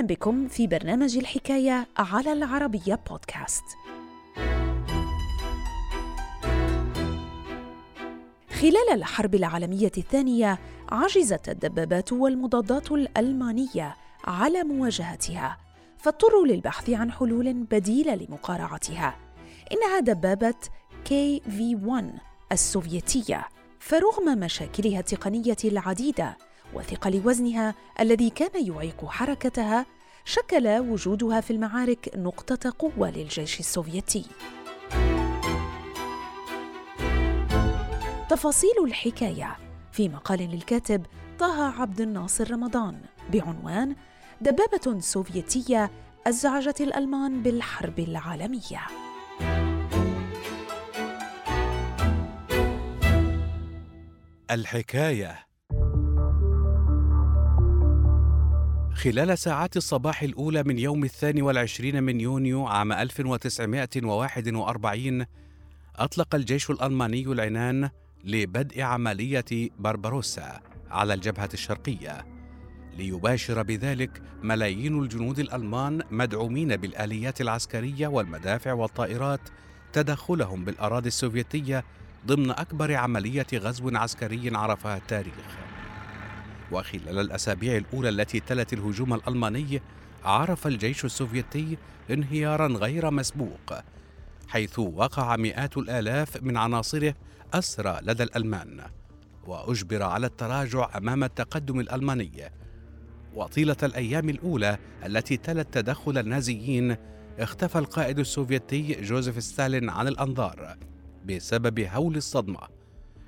أهلا بكم في برنامج الحكاية على العربية بودكاست. خلال الحرب العالمية الثانية عجزت الدبابات والمضادات الألمانية على مواجهتها فاضطروا للبحث عن حلول بديلة لمقارعتها إنها دبابة كي في 1 السوفيتية فرغم مشاكلها التقنية العديدة وثقل وزنها الذي كان يعيق حركتها شكل وجودها في المعارك نقطة قوة للجيش السوفيتي. تفاصيل الحكاية في مقال للكاتب طه عبد الناصر رمضان بعنوان دبابة سوفيتية أزعجت الألمان بالحرب العالمية. الحكاية خلال ساعات الصباح الأولى من يوم الثاني والعشرين من يونيو عام 1941 أطلق الجيش الألماني العنان لبدء عملية بربروسا على الجبهة الشرقية ليباشر بذلك ملايين الجنود الألمان مدعومين بالآليات العسكرية والمدافع والطائرات تدخلهم بالأراضي السوفيتية ضمن أكبر عملية غزو عسكري عرفها التاريخ. وخلال الأسابيع الأولى التي تلت الهجوم الألماني عرف الجيش السوفيتي انهيارا غير مسبوق حيث وقع مئات الآلاف من عناصره أسرى لدى الألمان وأجبر على التراجع أمام التقدم الألماني. وطيلة الأيام الأولى التي تلت تدخل النازيين اختفى القائد السوفيتي جوزيف ستالين عن الأنظار بسبب هول الصدمة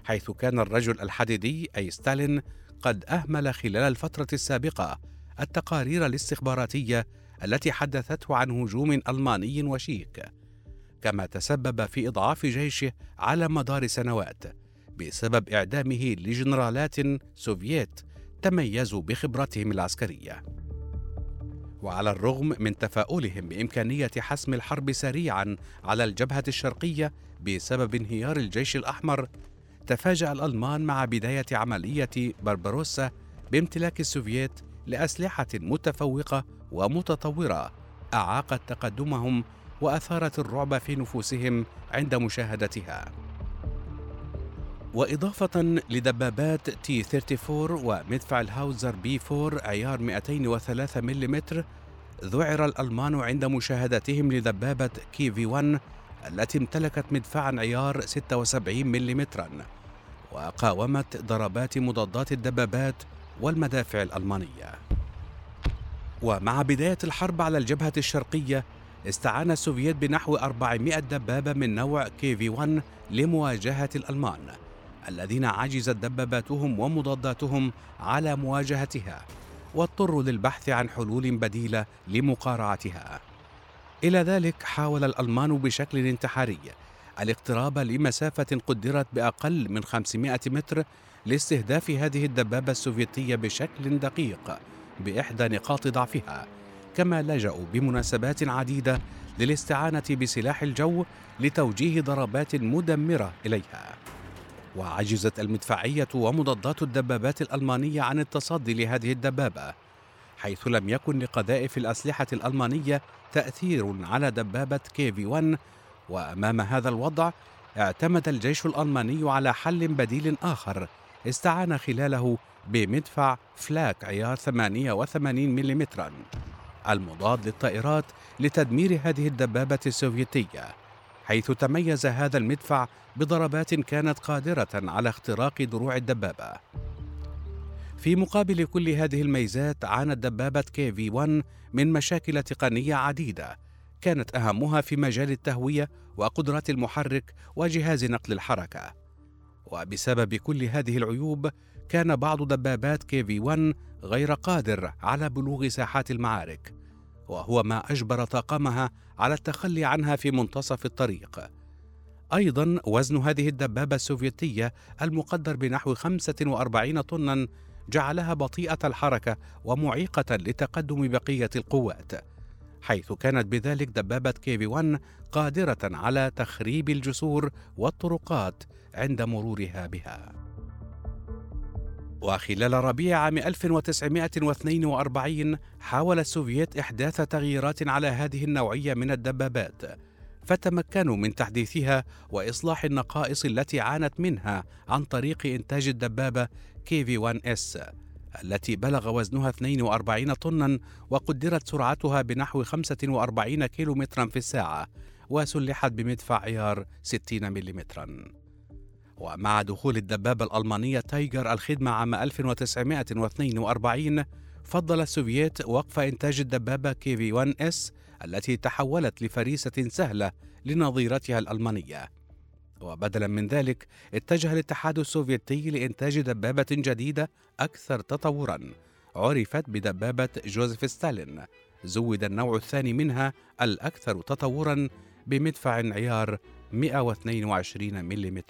حيث كان الرجل الحديدي أي ستالين قد أهمل خلال الفترة السابقة التقارير الاستخباراتية التي حدثته عن هجوم ألماني وشيك كما تسبب في إضعاف جيشه على مدار سنوات بسبب إعدامه لجنرالات سوفييت تميزوا بخبرتهم العسكرية. وعلى الرغم من تفاؤلهم بإمكانية حسم الحرب سريعا على الجبهة الشرقية بسبب انهيار الجيش الأحمر تفاجأ الألمان مع بداية عملية بربروسا بامتلاك السوفييت لأسلحة متفوقة ومتطورة أعاقت تقدمهم وأثارت الرعب في نفوسهم عند مشاهدتها. وإضافة لدبابات تي 34 ومدفع الهاوزر بي 4 عيار 203 ملم ذعر الألمان عند مشاهدتهم لدبابة كي في 1 التي امتلكت مدفعا عيار 76 ملم وقاومت ضربات مضادات الدبابات والمدافع الألمانية. ومع بداية الحرب على الجبهة الشرقية استعان السوفييت بنحو 400 دبابة من نوع كي في 1 لمواجهة الألمان الذين عجزت دباباتهم ومضاداتهم على مواجهتها واضطروا للبحث عن حلول بديلة لمقارعتها. إلى ذلك حاول الألمان بشكل انتحاري الاقتراب لمسافة قدرت بأقل من 500 متر لاستهداف هذه الدبابة السوفيتية بشكل دقيق بإحدى نقاط ضعفها كما لجأوا بمناسبات عديدة للاستعانة بسلاح الجو لتوجيه ضربات مدمرة إليها. وعجزت المدفعية ومضادات الدبابات الألمانية عن التصدي لهذه الدبابة حيث لم يكن لقذائف الأسلحة الألمانية تأثير على دبابة كيفي 1 وأمام هذا الوضع اعتمد الجيش الألماني على حل بديل آخر استعان خلاله بمدفع فلاك عيار 88 ملم المضاد للطائرات لتدمير هذه الدبابة السوفيتية حيث تميز هذا المدفع بضربات كانت قادرة على اختراق دروع الدبابة. في مقابل كل هذه الميزات عانت دبابة كي في 1 من مشاكل تقنية عديدة. كانت أهمها في مجال التهوية وقدرات المحرك وجهاز نقل الحركة. وبسبب كل هذه العيوب كان بعض دبابات كي في 1 غير قادر على بلوغ ساحات المعارك وهو ما أجبر طاقمها على التخلي عنها في منتصف الطريق. أيضا وزن هذه الدبابة السوفيتية المقدر بنحو 45 طنا جعلها بطيئة الحركة ومعيقة لتقدم بقية القوات حيث كانت بذلك دبابة كيفي 1 قادرة على تخريب الجسور والطرقات عند مرورها بها. وخلال ربيع عام 1942 حاول السوفييت إحداث تغييرات على هذه النوعية من الدبابات فتمكنوا من تحديثها وإصلاح النقائص التي عانت منها عن طريق إنتاج الدبابة كي في 1 إس التي بلغ وزنها 42 طنا وقدرت سرعتها بنحو 45 كيلومترا في الساعة وسلحت بمدفع عيار 60 ملم ومع دخول الدبابة الألمانية تايجر الخدمة عام 1942 فضل السوفييت وقف إنتاج الدبابة كي في 1 إس التي تحولت لفريسة سهلة لنظيرتها الألمانية. وبدلا من ذلك اتجه الاتحاد السوفيتي لإنتاج دبابة جديدة أكثر تطورا. عرفت بدبابة جوزيف ستالين. زود النوع الثاني منها الأكثر تطورا بمدفع عيار 122 ملم